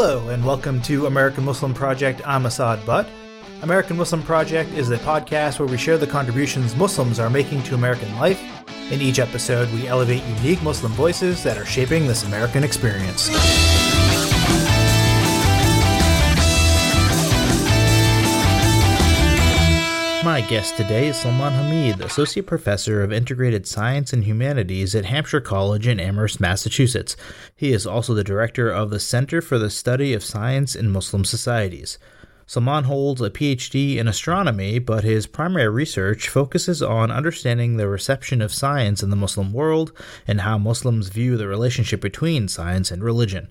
Hello, and welcome to American Muslim Project. I'm Asad Butt. American Muslim Project is a podcast where we share the contributions Muslims are making to American life. In each episode, we elevate unique Muslim voices that are shaping this American experience. My guest today is Salman Hameed, Associate Professor of Integrated Science and Humanities at Hampshire College in Amherst, Massachusetts. He is also the director of the Center for the Study of Science in Muslim Societies. Salman holds a PhD in astronomy, but his primary research focuses on understanding the reception of science in the Muslim world and how Muslims view the relationship between science and religion.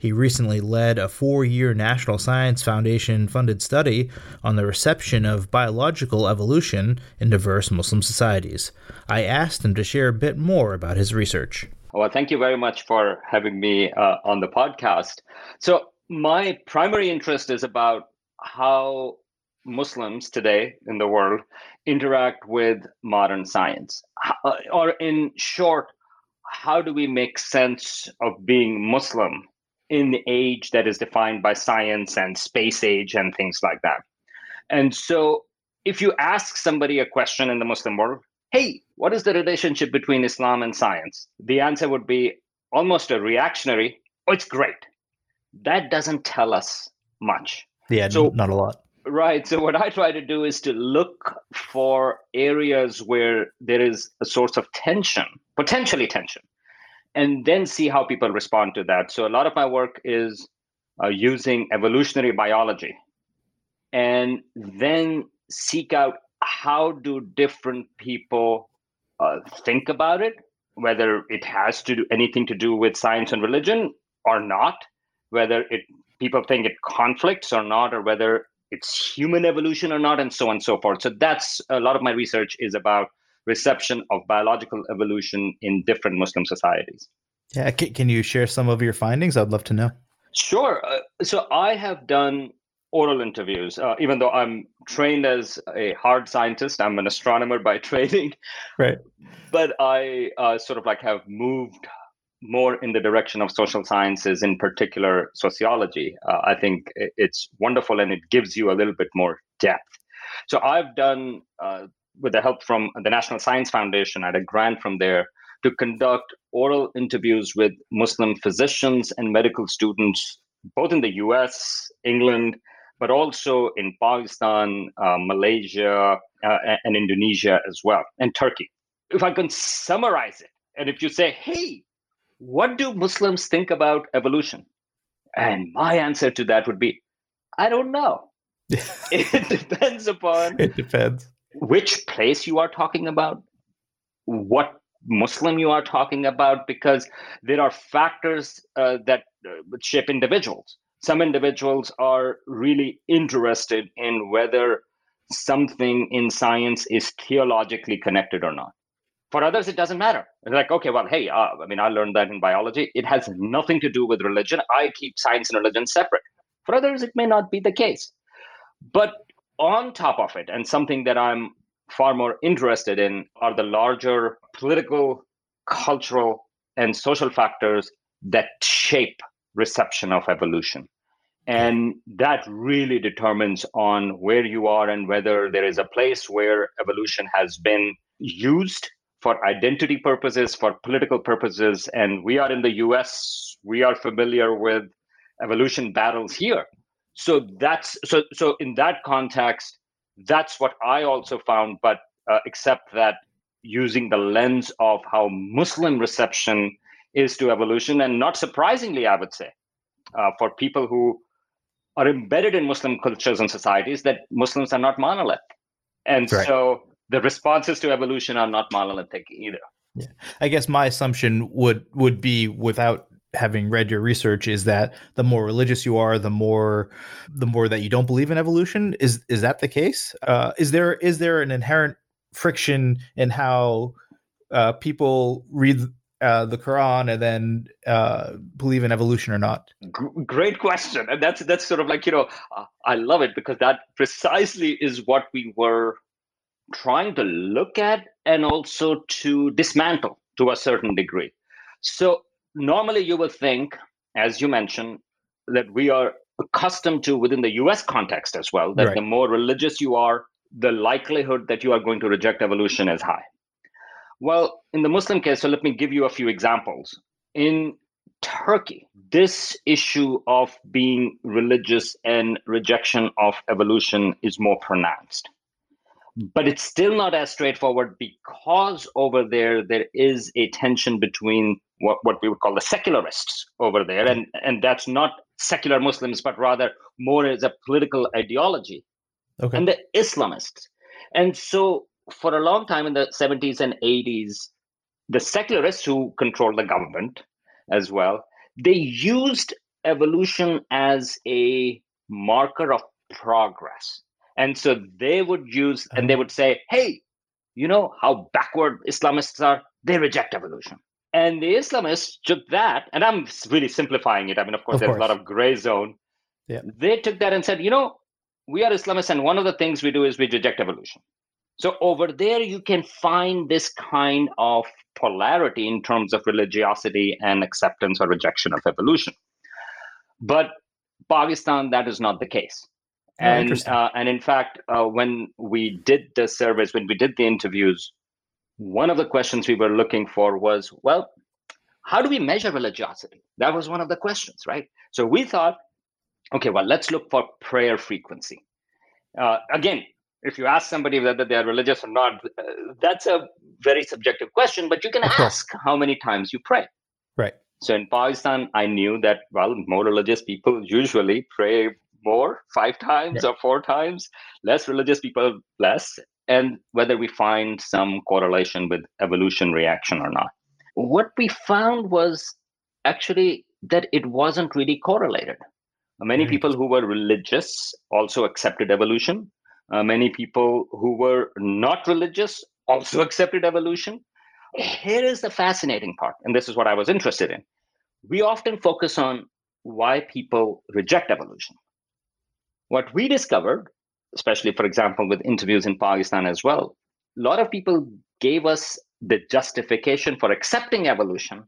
He recently led a four year National Science Foundation funded study on the reception of biological evolution in diverse Muslim societies. I asked him to share a bit more about his research. Well, thank you very much for having me uh, on the podcast. So, my primary interest is about how Muslims today in the world interact with modern science. Uh, or, in short, how do we make sense of being Muslim in the age that is defined by science and space age and things like that. And so, if you ask somebody a question in the Muslim world, hey, what is the relationship between Islam and science? The answer would be almost a reactionary, oh, it's great. That doesn't tell us much. Yeah, so, not a lot. Right. So, what I try to do is to look for areas where there is a source of tension, potentially tension, and then see how people respond to that. So a lot of my work is uh, using evolutionary biology and then seek out how do different people uh, think about it, whether it has to do anything to do with science and religion or not, whether it people think it conflicts or not, or whether it's human evolution or not, and so on and so forth. So that's a lot of my research is about reception of biological evolution in different Muslim societies. Yeah, can you share some of your findings? I'd love to know. Sure. Uh, so I have done oral interviews, uh, even though I'm trained as a hard scientist. I'm an astronomer by training. Right. But I uh, sort of like have moved more in the direction of social sciences, in particular sociology. Uh, I think it's wonderful and it gives you a little bit more depth. So I've done uh, with the help from the National Science Foundation, I had a grant from there to conduct oral interviews with Muslim physicians and medical students, both in the US, England, but also in Pakistan, uh, Malaysia, uh, and Indonesia as well, and Turkey. If I can summarize it, and if you say, hey, what do Muslims think about evolution? And my answer to that would be, I don't know. it depends upon. It depends which place you are talking about, what Muslim you are talking about, because there are factors uh, that uh, shape individuals. Some individuals are really interested in whether something in science is theologically connected or not. For others, it doesn't matter. Like, okay, well, hey, uh, I mean, I learned that in biology. It has nothing to do with religion. I keep science and religion separate. For others, it may not be the case. But on top of it, and something that I'm far more interested in are the larger political, cultural, and social factors that shape reception of evolution. And that really determines on where you are and whether there is a place where evolution has been used for identity purposes, for political purposes. And we are in the US, we are familiar with evolution battles here. So that's so so in that context, that's what I also found, but uh, except that using the lens of how Muslim reception is to evolution, and not surprisingly, I would say, uh, for people who are embedded in Muslim cultures and societies, that Muslims are not monolith, and right. so the responses to evolution are not monolithic either. Yeah, I guess my assumption would would be without having read your research is that the more religious you are the more the more that you don't believe in evolution is is that the case uh, is there is there an inherent friction in how uh, people read uh, the Quran and then uh, believe in evolution or not? G- great question, and that's that's sort of like you know uh, I love it because that precisely is what we were trying to look at and also to dismantle to a certain degree. So normally you will think, as you mentioned, that we are accustomed to within the US context as well, that right. the more religious you are, the likelihood that you are going to reject evolution is high. Well, in the Muslim case, so let me give you a few examples. In Turkey, this issue of being religious and rejection of evolution is more pronounced. But it's still not as straightforward because over there, there is a tension between what, what we would call the secularists over there. And, and that's not secular Muslims, but rather more as a political ideology okay. and the Islamists. And so for a long time in the 70s and 80s, the secularists who controlled the government as well, they used evolution as a marker of progress. And so they would use and they uh-huh. would say, hey, you know how backward Islamists are? They reject evolution. And the Islamists took that, and I'm really simplifying it. I mean, of course, of there's course. a lot of gray zone. Yeah. They took that and said, you know, we are Islamists, and one of the things we do is we reject evolution. So over there, you can find this kind of polarity in terms of religiosity and acceptance or rejection of evolution. But Pakistan, that is not the case. Oh, and uh, and in fact, uh, when we did the surveys, when we did the interviews, one of the questions we were looking for was, well, how do we measure religiosity? That was one of the questions, right? So we thought, Okay, well, let's look for prayer frequency. Uh, again, if you ask somebody whether they are religious or not, uh, that's a very subjective question, but you can ask how many times you pray. Right. So in Pakistan, I knew that, well, more religious people usually pray more, five times right. or four times, less religious people, less, and whether we find some correlation with evolution reaction or not. What we found was actually that it wasn't really correlated. Many right. people who were religious also accepted evolution. Uh, many people who were not religious also accepted evolution. Here is the fascinating part, and this is what I was interested in. We often focus on why people reject evolution. What we discovered, especially, for example, with interviews in Pakistan as well, a lot of people gave us the justification for accepting evolution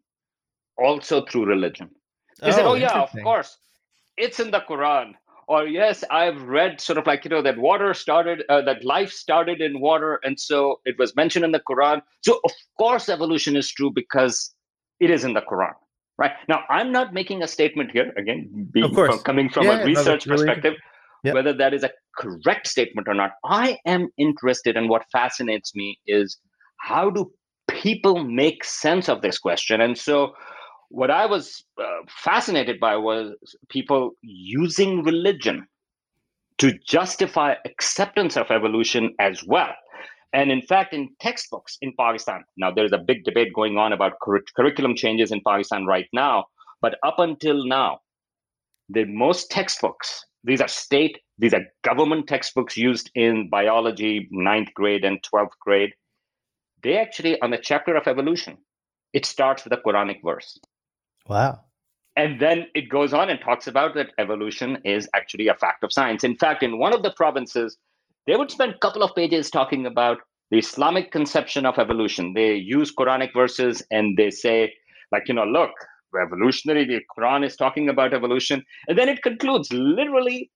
also through religion. They oh, said, oh, yeah, of course it's in the Quran. Or yes, I've read sort of like you know that water started, uh, that life started in water, and so it was mentioned in the Quran. So of course, evolution is true because it is in the Quran, right? Now, I'm not making a statement here again, being from, coming from yeah, a research perspective, whether that is a correct statement or not. I am interested, and in what fascinates me is how do people make sense of this question, and so what I was uh, fascinated by was people using religion to justify acceptance of evolution as well. And in fact, in textbooks in Pakistan, now there's a big debate going on about cur- curriculum changes in Pakistan right now. But up until now, the most textbooks, these are state, these are government textbooks used in biology, ninth grade and 12th grade. They actually, on the chapter of evolution, it starts with a Quranic verse. Wow. And then it goes on and talks about that evolution is actually a fact of science. In fact, in one of the provinces, they would spend a couple of pages talking about the Islamic conception of evolution. They use Quranic verses and they say, like, you know, look, revolutionary, the Quran is talking about evolution. And then it concludes, literally,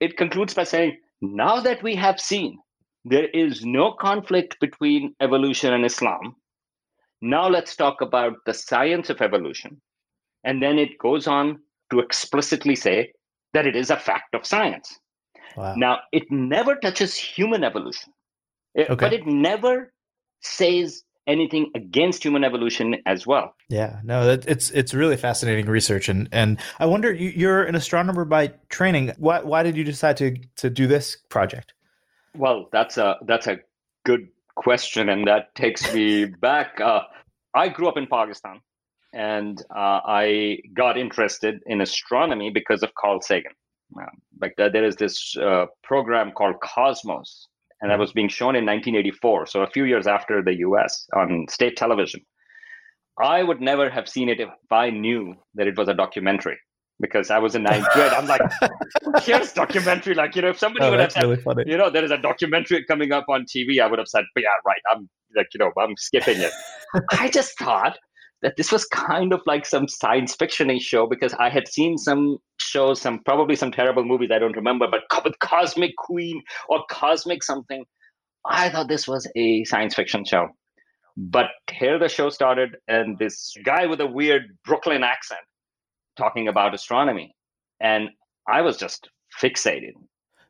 it concludes by saying, now that we have seen there is no conflict between evolution and Islam, Now let's talk about the science of evolution. And then it goes on to explicitly say that it is a fact of science. Wow. Now, it never touches human evolution, okay. but it never says anything against human evolution as well. Yeah, no, it's it's really fascinating research, and and I wonder you're an astronomer by training. Why why did you decide to to do this project? Well, that's a that's a good question, and that takes me back. Uh, I grew up in Pakistan, and uh, I got interested in astronomy because of Carl Sagan. Um, like uh, there is this uh, program called Cosmos, and that was being shown in 1984, so a few years after the U.S. on state television. I would never have seen it if I knew that it was a documentary because I was in ninth grade. I'm like, here's documentary. Like, you know, if somebody oh, would have said, really funny. you know, there is a documentary coming up on TV, I would have said, yeah, right. I'm like, you know, I'm skipping it. I just thought that this was kind of like some science fiction show because I had seen some shows, some probably some terrible movies I don't remember, but with Cosmic Queen or Cosmic something. I thought this was a science fiction show. But here the show started, and this guy with a weird Brooklyn accent talking about astronomy. And I was just fixated.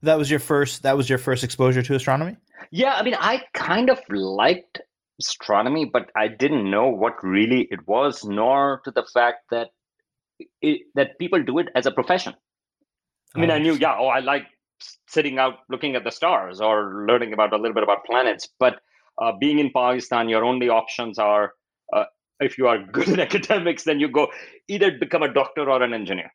That was your first that was your first exposure to astronomy? Yeah, I mean I kind of liked astronomy, but I didn't know what really it was, nor to the fact that it, that people do it as a profession. I mean, oh, I knew, yeah, oh, I like sitting out looking at the stars or learning about a little bit about planets, but uh, being in Pakistan, your only options are uh, if you are good in academics, then you go either become a doctor or an engineer.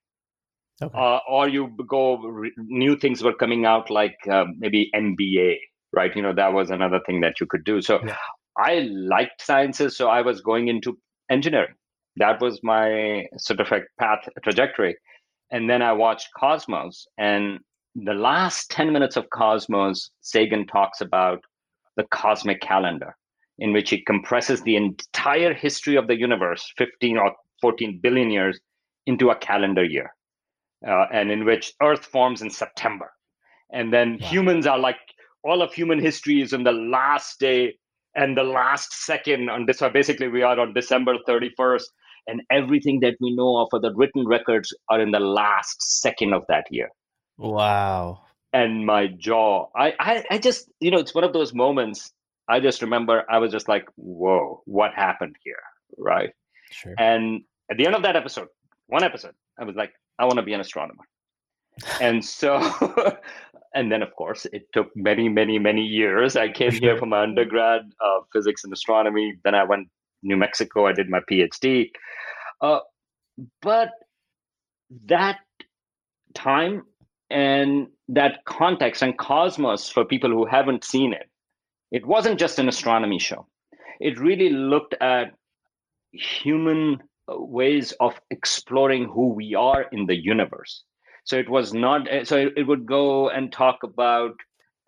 Okay. Uh, or you go re- new things were coming out like uh, maybe MBA, right? You know that was another thing that you could do. So yeah. I liked sciences, so I was going into engineering. That was my sort of like path trajectory. And then I watched Cosmos, and the last 10 minutes of Cosmos, Sagan talks about the cosmic calendar, in which he compresses the entire history of the universe, 15 or 14 billion years, into a calendar year, uh, and in which Earth forms in September. And then wow. humans are like all of human history is in the last day and the last second on this. So basically, we are on December 31st, and everything that we know of for the written records are in the last second of that year. Wow. And my jaw, I, I, I just, you know, it's one of those moments. I just remember I was just like, whoa, what happened here? Right. Sure. And at the end of that episode, one episode, I was like, I want to be an astronomer. and so and then of course it took many many many years. I came here for my undergrad uh, physics and astronomy. Then i went new mexico. I did my phd uh, but that time and that context and cosmos for people who haven't seen it it wasn't just an astronomy show. It really looked at human ways of exploring who we are in the universe so it was not, eh, so it, would go and talk about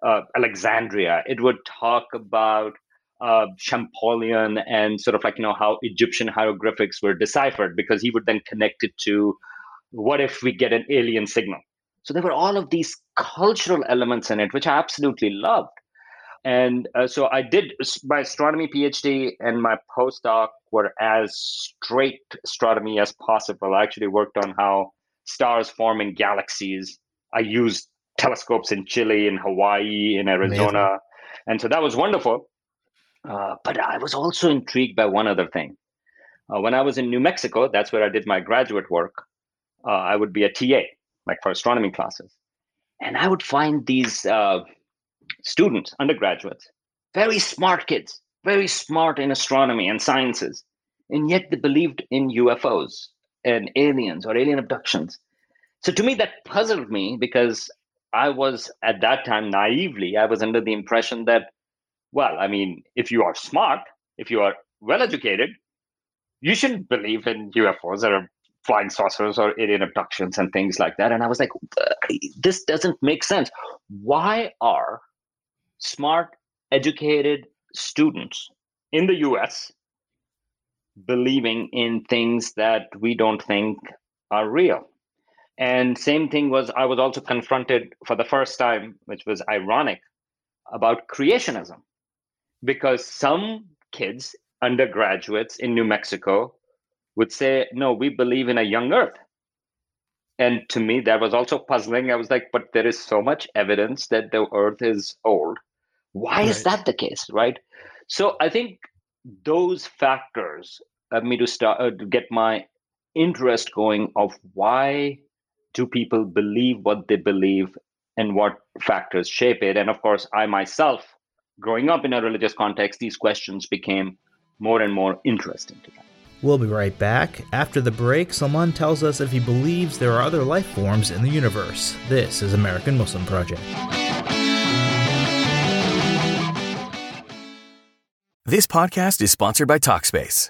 uh, Alexandria. It would talk about uh, Champollion and sort of like, you know, how Egyptian hieroglyphics were deciphered because he would then connect it to what if we get an alien signal? So there were all of these cultural elements in it, which I absolutely loved. And uh, so I did my astronomy PhD and my postdoc were as straight astronomy as possible. I actually worked on how stars form in galaxies. I used telescopes in Chile, in Hawaii, in Arizona. Amazing. And so that was wonderful. Uh, but I was also intrigued by one other thing. Uh, when I was in New Mexico, that's where I did my graduate work. Uh, I would be a TA, like for astronomy classes. And I would find these uh, students, undergraduates, very smart kids, very smart in astronomy and sciences. And yet they believed in UFOs and aliens or alien abductions. So to me, that puzzled me because I was at that time naively, I was under the impression that, well, I mean, if you are smart, if you are well educated, you shouldn't believe in UFOs or flying saucers or alien abductions and things like that. And I was like, this doesn't make sense. Why are smart, educated students in the US believing in things that we don't think are real. And same thing was I was also confronted for the first time, which was ironic, about creationism. Because some kids undergraduates in New Mexico would say, No, we believe in a young earth. And to me, that was also puzzling. I was like, But there is so much evidence that the earth is old. Why right. is that the case? Right. So I think those factors led me to start uh, to get my interest going of why do people believe what they believe and what factors shape it and of course i myself growing up in a religious context these questions became more and more interesting to them We'll be right back. After the break, Salman tells us if he believes there are other life forms in the universe. This is American Muslim Project. This podcast is sponsored by Talkspace.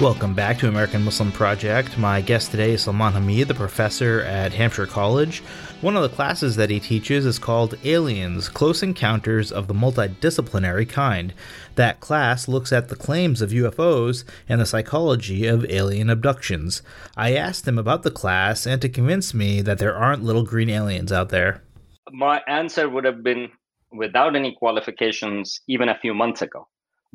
Welcome back to American Muslim Project. My guest today is Salman Hameed, the professor at Hampshire College. One of the classes that he teaches is called Aliens Close Encounters of the Multidisciplinary Kind. That class looks at the claims of UFOs and the psychology of alien abductions. I asked him about the class and to convince me that there aren't little green aliens out there. My answer would have been without any qualifications even a few months ago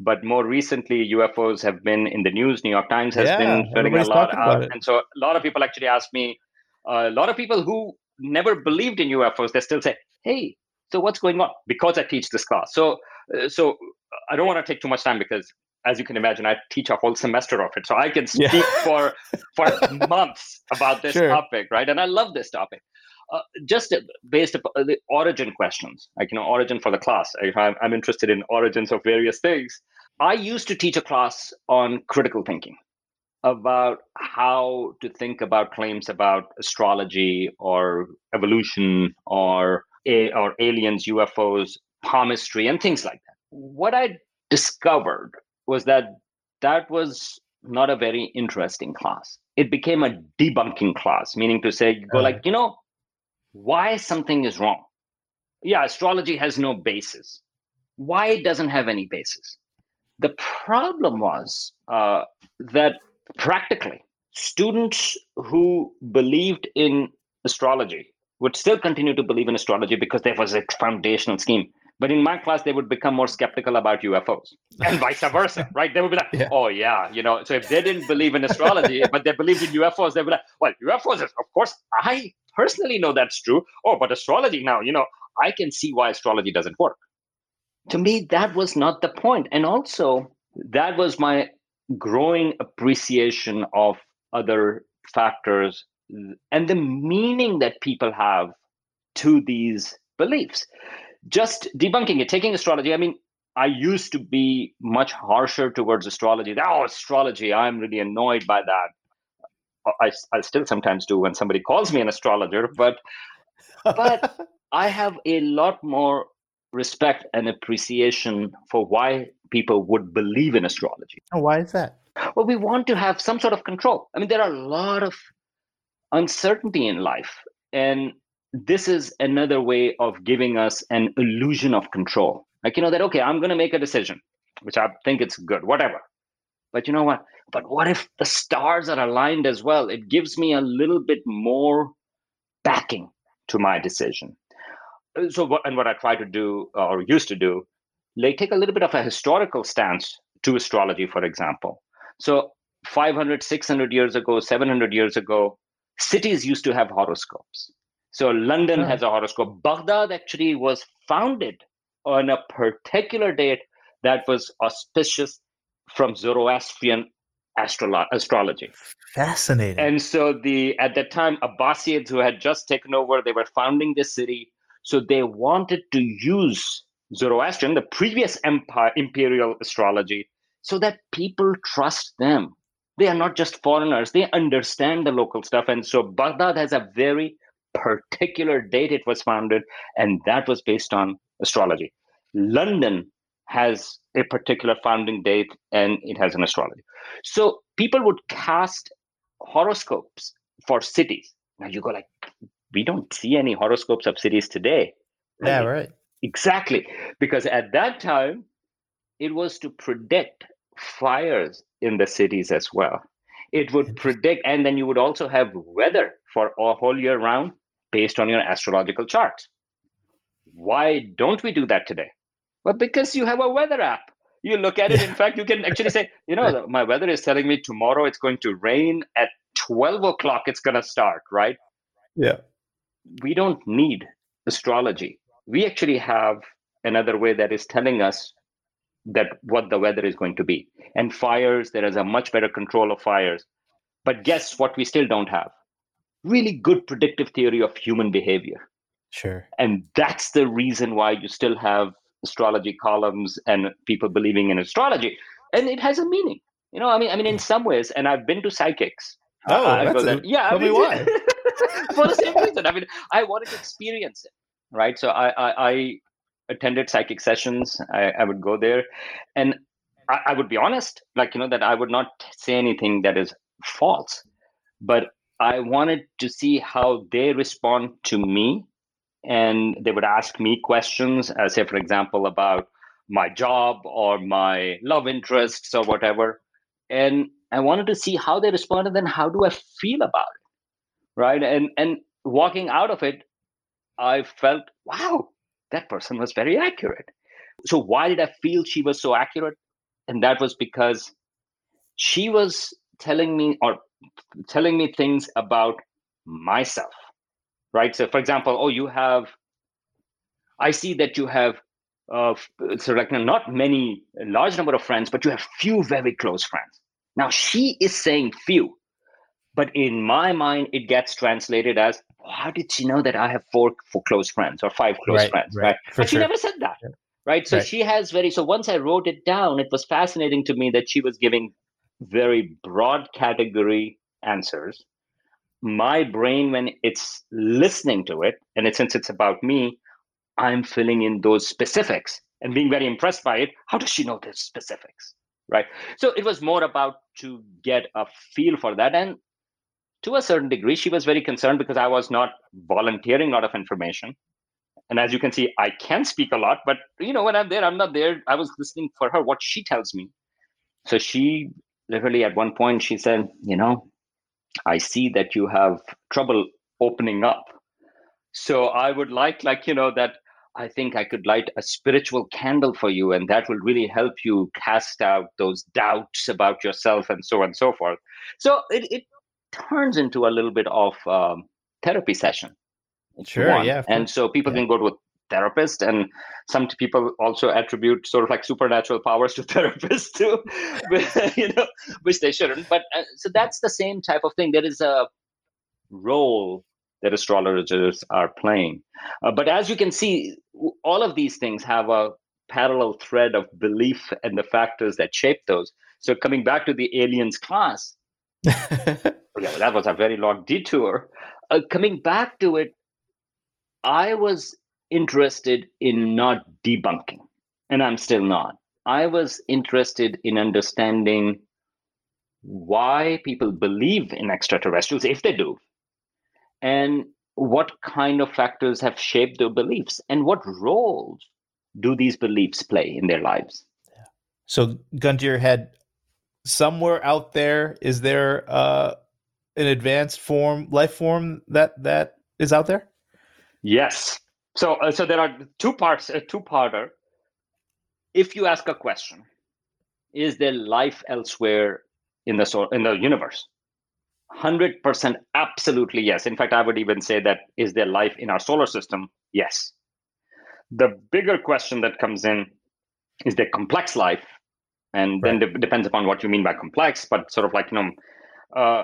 but more recently ufos have been in the news. New york times has yeah, been putting a lot out and so a lot of people actually ask me uh, a lot of people who never believed in ufos they still say hey so what's going on? Because i teach this class. So uh, so i don't want to take too much time because as you can imagine i teach a whole semester of it. So i can speak yeah. for for months about this sure. topic right? And i love this topic uh, just based upon the origin questions, like you know, origin for the class. I, I'm interested in origins of various things. I used to teach a class on critical thinking about how to think about claims about astrology or evolution or a, or aliens, UFOs, palmistry, and things like that. What I discovered was that that was not a very interesting class. It became a debunking class, meaning to say, go like, you know, why something is wrong. Yeah, astrology has no basis. Why it doesn't have any basis? The problem was uh, that practically students who believed in astrology would still continue to believe in astrology because there was a foundational scheme. But in my class, they would become more skeptical about UFOs and vice versa, right? They would be like, yeah. oh, yeah, you know. So if they didn't believe in astrology, but they believed in UFOs, they would be like, well, UFOs, is, of course, I personally know that's true. Oh, but astrology now, you know, I can see why astrology doesn't work. To me, that was not the point. And also, that was my growing appreciation of other factors and the meaning that people have to these beliefs. Just debunking it, taking astrology. I mean, I used to be much harsher towards astrology. Oh, astrology, I'm really annoyed by that. I, I still sometimes do when somebody calls me an astrologer, but but I have a lot more respect and appreciation for why people would believe in astrology. Oh, why is that? Well, we want to have some sort of control. I mean, there are a lot of uncertainty in life, and this is another way of giving us an illusion of control. Like, you know, that, okay, I'm going to make a decision, which I think it's good, whatever. But you know what? But what if the stars are aligned as well? It gives me a little bit more backing to my decision. Uh, so, what, and what I try to do or used to do, they take a little bit of a historical stance to astrology, for example. So, 500, 600 years ago, 700 years ago, cities used to have horoscopes. So, London hmm. has a horoscope. Baghdad actually was founded on a particular date that was auspicious from Zoroastrian astrolo- astrology. Fascinating. And so the at that time, Abbasids who had just taken over, they were founding the city. So they wanted to use Zoroastrian, the previous empire, imperial astrology, so that people trust them. They are not just foreigners, they understand the local stuff. And so Baghdad has a very particular date it was founded, and that was based on astrology. London has a particular founding date and it has an astrology. So people would cast horoscopes for cities. Now you go like, we don't see any horoscopes of cities today. Yeah, right. Exactly. Because at that time, it was to predict fires in the cities as well. It would predict, and then you would also have weather for a whole year round based on your astrological charts. Why don't we do that today? Well, because you have a weather app. You look at it. In fact, you can actually say, you know, my weather is telling me tomorrow it's going to rain at 12 o'clock, it's going to start, right? Yeah. We don't need astrology. We actually have another way that is telling us that what the weather is going to be. And fires, there is a much better control of fires. But guess what we still don't have? Really good predictive theory of human behavior. Sure. And that's the reason why you still have astrology columns and people believing in astrology. And it has a meaning. You know, I mean, I mean, in some ways, and I've been to psychics. Oh, I that's a- yeah. tell I mean, me why. for the same reason. I mean, I wanted to experience it, right? So I, I, I attended psychic sessions. I, I would go there, and I, I would be honest, like you know, that I would not say anything that is false, but I wanted to see how they respond to me, and they would ask me questions, uh, say, for example, about my job or my love interests or whatever, and I wanted to see how they respond, and then how do I feel about it right? And and walking out of it i felt wow that person was very accurate. So why did i feel she was so accurate? And that was because she was telling me or telling me things about myself right so for example oh you have i see that you have uh, so like not many large number of friends but you have few very close friends now she is saying few but in my mind it gets translated as how did she know that i have four, four close friends or five close Right, friends right, right, but she sure. never said that Yeah. right so Right. she has very so once i wrote it down it was fascinating to me that she was giving very broad category answers. My brain when it's listening to it and it, since it's about me i'm filling in those specifics and being very impressed by it. How does she know the specifics right? So it was more about to get a feel for that. And to a certain degree she was very concerned because i was not volunteering a lot of information. And as you can see i can speak a lot but you know when i'm there i'm not there. I was listening for her what she tells me. So she literally at one point she said you know i see that you have trouble opening up. So i would like like you know that i think i could light a spiritual candle for you and that will really help you cast out those doubts about yourself and so on and so forth. So it, it turns into a little bit of um, therapy session Sure, yeah, and so people Yeah. can go to a therapist and some people also attribute sort of like supernatural powers to therapists too you know which they shouldn't but uh, so that's the same type of thing. There is a role that astrologers are playing. Uh, but as you can see all of these things have a parallel thread of belief and the factors that shape those. So coming back to the aliens class yeah, that was a very long detour. Uh, coming back to it, I was interested in not debunking, and I'm still not. I was interested in understanding why people believe in extraterrestrials, if they do, and what kind of factors have shaped their beliefs, and what roles do these beliefs play in their lives. so, gun to your head, somewhere out there, is there uh, an advanced form, life form that that is out there? Yes. So, uh, so there are two parts, a two-parter. If you ask a question, is there life elsewhere in the so- in the universe? Hundred percent, absolutely yes. In fact, I would even say that is there life in our solar system? Yes. The bigger question that comes in is there complex life, and then right. depends upon what you mean by complex but sort of like you know uh,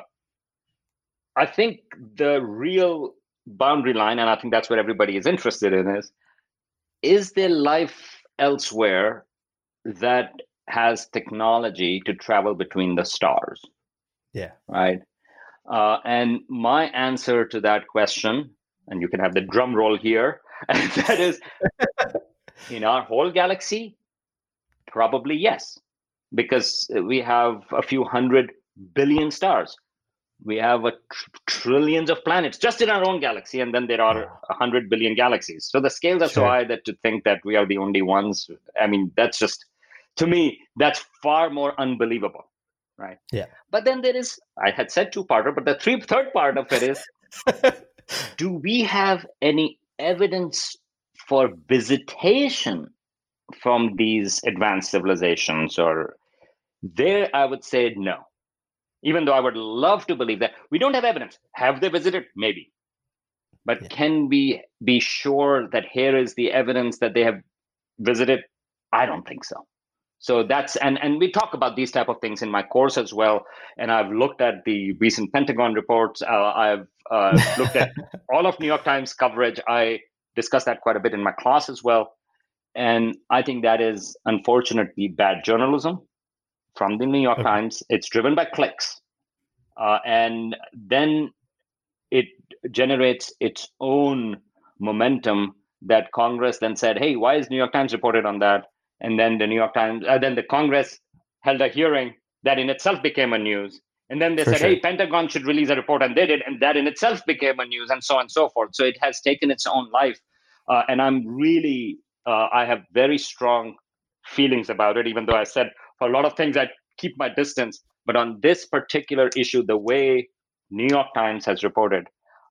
i think the real boundary line and i think that's what everybody is interested in is is there life elsewhere that has technology to travel between the stars? Yeah. Right? Uh, and my answer to that question and you can have the drum roll here and that is in our whole galaxy probably yes because we have a few hundred billion stars. We have a tr- trillions of planets just in our own galaxy, and then there are a hundred billion galaxies. So the scales are sure. so high that to think that we are the only ones, I mean, that's just to me that's far more unbelievable, right? Yeah. But then there is, I had said two-parter, but the three third part of it is, do we have any evidence for visitation from these advanced civilizations or there i would say no even though i would love to believe that. We don't have evidence. Have they visited? Maybe. But yeah. can we be sure that here is the evidence that they have visited? I don't think so. So that's and and we talk about these type of things in my course as well. And i've looked at the recent pentagon reports. Uh, i've uh, looked at all of new york times coverage. I discuss that quite a bit in my class as well. And I think that is unfortunately bad journalism from the New York okay. Times. It's driven by clicks. Uh, and then it generates its own momentum that Congress then said, hey, why is New York Times reported on that? And then the New York Times, uh, then the Congress held a hearing that in itself became a news. And then they For said, sure. hey, Pentagon should release a report, and they did. And that in itself became a news, and so on and so forth. So it has taken its own life. Uh, and I'm really uh, I have very strong feelings about it, even though I said for a lot of things I keep my distance. But on this particular issue, the way New York Times has reported,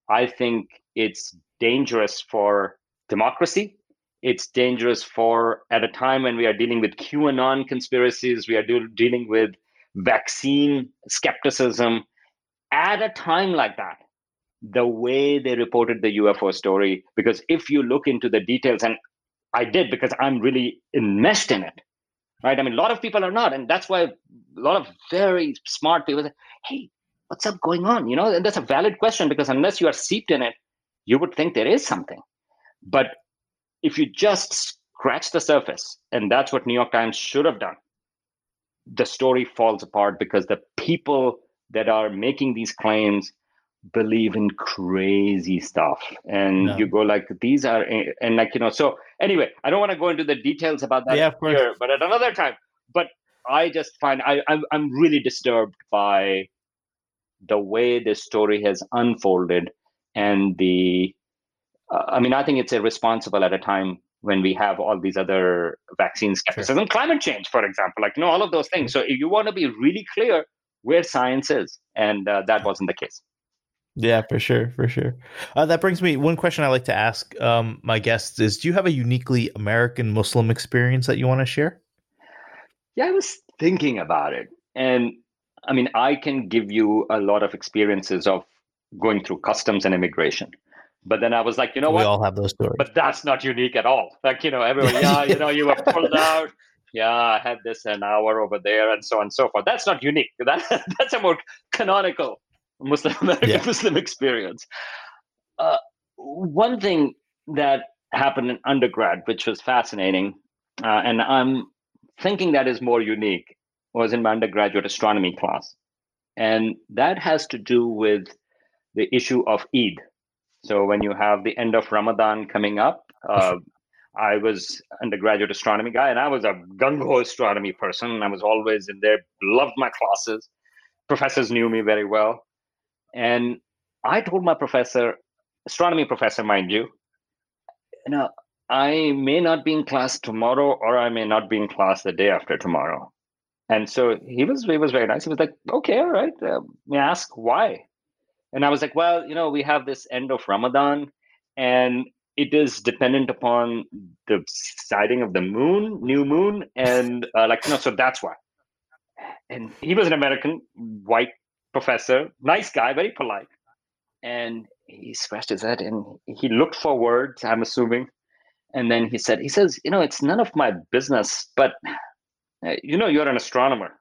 I think it's dangerous for democracy. It's dangerous for, at a time when we are dealing with QAnon conspiracies, we are do, dealing with vaccine skepticism. At a time like that, the way they reported the UFO story, because if you look into the details, and I did because I'm really enmeshed in it. Right. I mean, a lot of people are not. And that's why a lot of very smart people say, hey, what's up going on? You know, and that's a valid question because unless you are seeped in it, you would think there is something. But if you just scratch the surface, and that's what New York Times should have done, the story falls apart because the people that are making these claims believe in crazy stuff and no. you go like these are and like you know so anyway i don't want to go into the details about that yeah, of course. here but at another time but i just find I, I'm, I'm really disturbed by the way this story has unfolded and the uh, i mean i think it's irresponsible at a time when we have all these other vaccine skepticism sure. climate change for example like you know all of those things so if you want to be really clear where science is and uh, that wasn't the case yeah, for sure, for sure. Uh, that brings me one question I like to ask um, my guests is: Do you have a uniquely American Muslim experience that you want to share? Yeah, I was thinking about it, and I mean, I can give you a lot of experiences of going through customs and immigration. But then I was like, you know we what? We all have those stories. But that's not unique at all. Like, you know, everyone, yeah, you know, you were pulled out. Yeah, I had this an hour over there and so on and so forth. That's not unique. That, that's a more canonical Muslim American yeah. Muslim experience. Uh, one thing that happened in undergrad, which was fascinating, uh, and I'm thinking that is more unique, was in my undergraduate astronomy class. And that has to do with the issue of Eid. So when you have the end of Ramadan coming up, uh, I was undergraduate astronomy guy, and I was a gung ho astronomy person. and I was always in there, loved my classes. Professors knew me very well. And I told my professor, astronomy professor, mind you, you know, I may not be in class tomorrow, or I may not be in class the day after tomorrow. And so he was he was very nice. He was like, okay, all right. Uh, may I ask why? And I was like, well, you know, we have this end of Ramadan, and it is dependent upon the sighting of the moon, new moon, and uh, like you know, so that's why. And he was an American, white professor, nice guy, very polite. And he scratched his head and he looked for words, I'm assuming. And then he said, he says, you know, it's none of my business, but you know, you're an astronomer,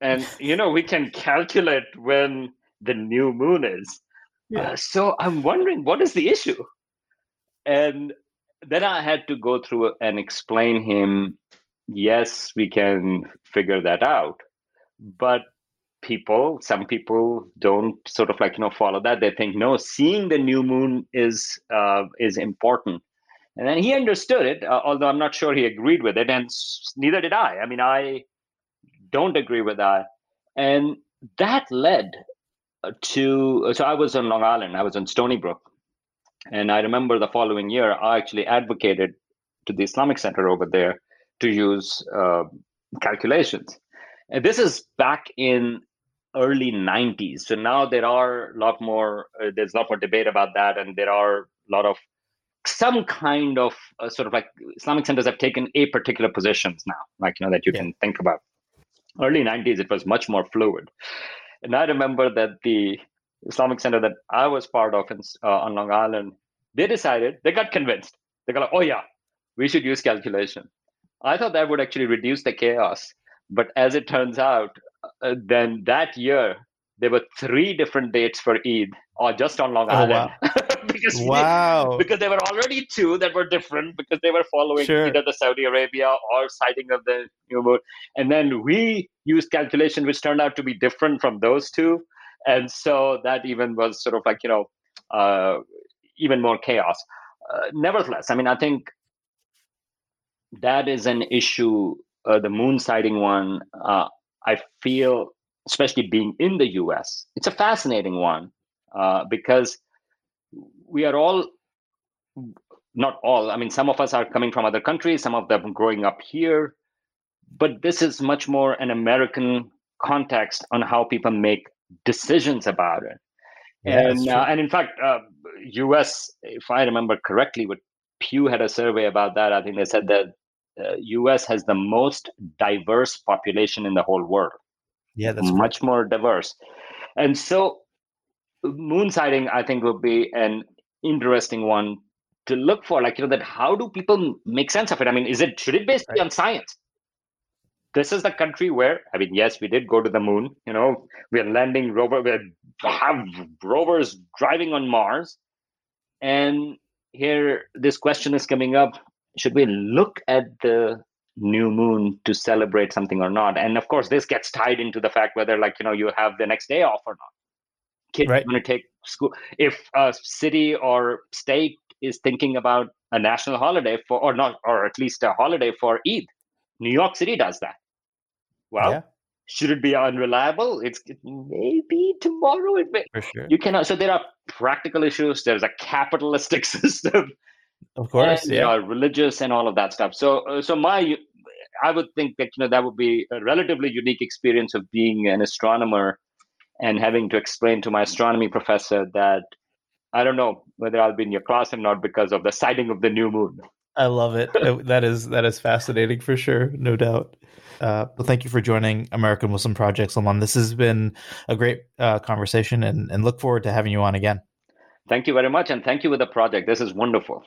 and you know we can calculate when the new moon is. Yeah. Uh, so I'm wondering what is the issue, and then I had to go through and explain him. Yes, we can figure that out, but people some people don't sort of like you know follow that. They think no seeing the new moon is uh, is important. And then he understood it uh, although i'm not sure he agreed with it and neither did i. I mean i don't agree with that. And that led uh, to so i was on long island. I was in stony brook. And i remember the following year i actually advocated to the islamic center over there to use uh, calculations. And this is back in early 90s so now there are a lot more uh, there's a lot more debate about that and there are a lot of some kind of uh, sort of like islamic centers have taken a particular positions now like you know that you yeah. can think about. Early 90s it was much more fluid. And i remember that the islamic center that i was part of in, uh, on long island they decided they got convinced. They got like oh yeah we should use calculation. I thought that would actually reduce the chaos but as it turns out uh, then that year there were three different dates for Eid, or just on Long Island. Oh, wow. because wow. because there were already two that were different because they were following sure. either the Saudi Arabia or sighting of the new moon, and then we used calculation which turned out to be different from those two, and so that even was sort of like you know uh, even more chaos. Uh, nevertheless, I mean, I think that is an issue. Uh, the moon sighting one, uh, I feel, especially being in the US, it's a fascinating one uh, because we are all, not all, I mean, some of us are coming from other countries, some of them growing up here, but this is much more an American context on how people make decisions about it. Yeah, and uh, and in fact, uh, U.S. If I remember correctly, what Pew had a survey about that. I think they said that uh, U.S. has the most diverse population in the whole world. Yeah, that's much more diverse, and so moon sighting I think will be an interesting one to look for. Like you know that how do people make sense of it? I mean, is it should it based right. on science? This is the country where I mean, yes, we did go to the moon. You know, we are landing rover, we have rovers driving on Mars, and here this question is coming up should we look at the new moon to celebrate something or not and of course this gets tied into the fact whether like you know you have the next day off or not kids right. going to take school if a city or state is thinking about a national holiday for or not or at least a holiday for eid new york city does that well yeah. should it be unreliable it's it maybe tomorrow it may for sure. you cannot so there are practical issues there's a capitalistic system of course, and, yeah, religious and all of that stuff. So, uh, so my, I would think that you know that would be a relatively unique experience of being an astronomer and having to explain to my astronomy professor that I don't know whether I'll be in your class or not because of the sighting of the new moon. I love it. that is that is fascinating for sure, no doubt. Uh, well, thank you for joining American Muslim Project, Salman. This has been a great uh, conversation, and, and look forward to having you on again. Thank you very much, and thank you for the project. This is wonderful.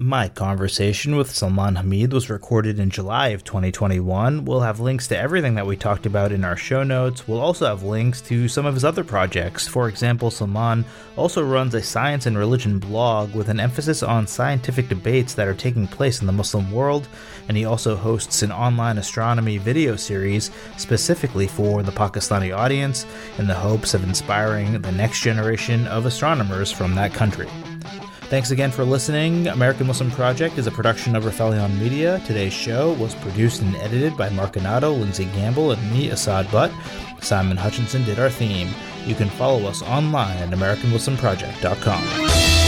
My conversation with Salman Hameed was recorded in July of 2021. We'll have links to everything that we talked about in our show notes. We'll also have links to some of his other projects. For example, Salman also runs a science and religion blog with an emphasis on scientific debates that are taking place in the Muslim world, and he also hosts an online astronomy video series specifically for the Pakistani audience in the hopes of inspiring the next generation of astronomers from that country. Thanks again for listening. American Muslim Project is a production of Rifelion Media. Today's show was produced and edited by Mark Anato, Lindsay Gamble, and me, Assad Butt. Simon Hutchinson did our theme. You can follow us online at AmericanMuslimProject.com.